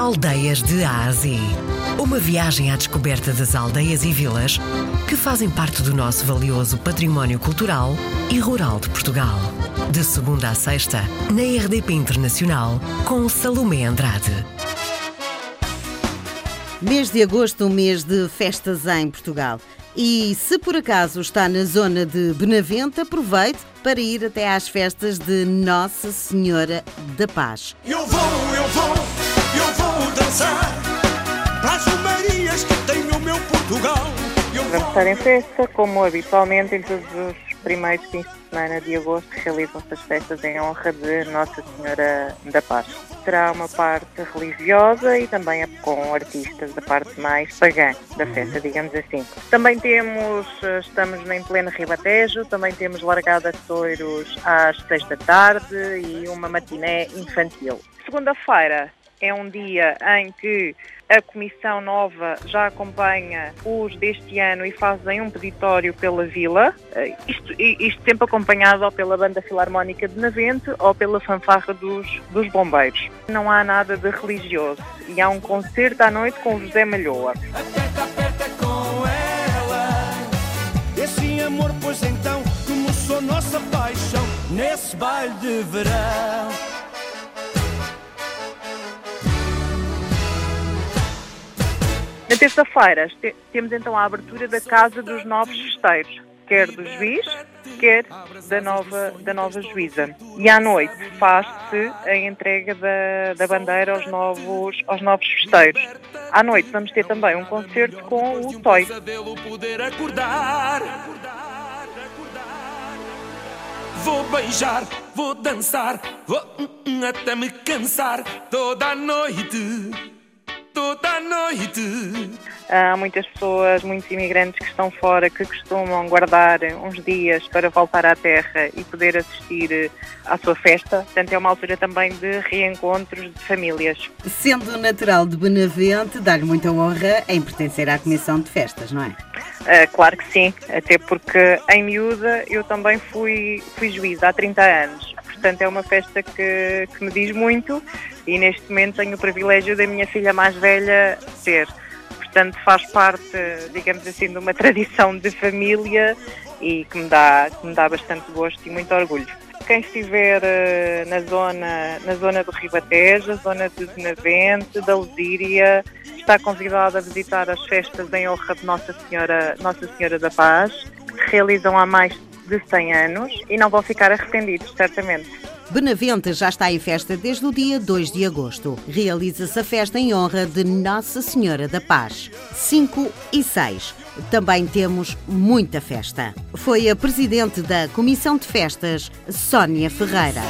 Aldeias de Ásia. Uma viagem à descoberta das aldeias e vilas que fazem parte do nosso valioso património cultural e rural de Portugal. De segunda a sexta, na RDP Internacional, com Salomé Andrade. Mês de agosto, um mês de festas em Portugal. E se por acaso está na zona de Benavente, aproveite para ir até às festas de Nossa Senhora da Paz. Eu vou, eu vou, eu vou dançar para as romarias que tem o meu Portugal. Vamos estar em festa, como habitualmente em todos os primeiros fins de semana de agosto realizam-se as festas em honra de Nossa Senhora da Paz. Terá uma parte religiosa e também com artistas da parte mais pagã da festa, digamos assim. Também temos, eh, estamos em pleno Ribatejo, também temos largada de touros às seis da tarde e uma matiné infantil. Segunda-feira é um dia em que a Comissão Nova já acompanha os deste ano e fazem um peditório pela Vila, Eh, isto, isto sempre acompanhado ou pela Banda Filarmónica de Navente ou pela fanfarra dos, dos bombeiros. Não há nada de religioso e há um concerto à noite com José Malhoa. aperta, aperta com ela. Esse amor, pois então, começou nossa paixão nesse baile de verão. Terça-feira te- temos então a abertura da Casa dos Novos Festeiros, quer do juiz, quer da nova, da nova juíza. E à noite faz-se a entrega da, da bandeira aos novos, aos novos festeiros. À noite vamos ter também um concerto com o Toy. Vou beijar, vou dançar, vou hum, hum, até me cansar toda a noite, toda a noite. Há muitas pessoas, muitos imigrantes que estão fora, que costumam guardar uns dias para voltar à terra e poder assistir eh, à sua festa. Portanto, é uma altura também de reencontros de famílias. Sendo natural de Benavente, dá-lhe muita honra em pertencer à Comissão de Festas, não é? Ah, claro que sim, até porque em miúda eu também fui, fui juíza há 30 anos. Portanto, é uma festa que, que me diz muito e neste momento tenho o privilégio da minha filha mais velha ser. Portanto, faz parte, digamos assim, de uma tradição de família e que me dá, que me dá bastante gosto e muito orgulho. Quem estiver eh, na zona, na zona do Ribatejo, zona de Benavente, da Lesíria, está convidado a visitar as festas em honra de Nossa Senhora, Nossa Senhora da Paz, que realizam há mais de 100 anos e não vão ficar arrependidos, certamente. Benavente já está em festa desde o dia 2 de agosto. Realiza-se a festa em honra de Nossa Senhora da Paz. 5 e 6. Também temos muita festa. Foi a presidente da Comissão de Festas, Sónia Ferreira.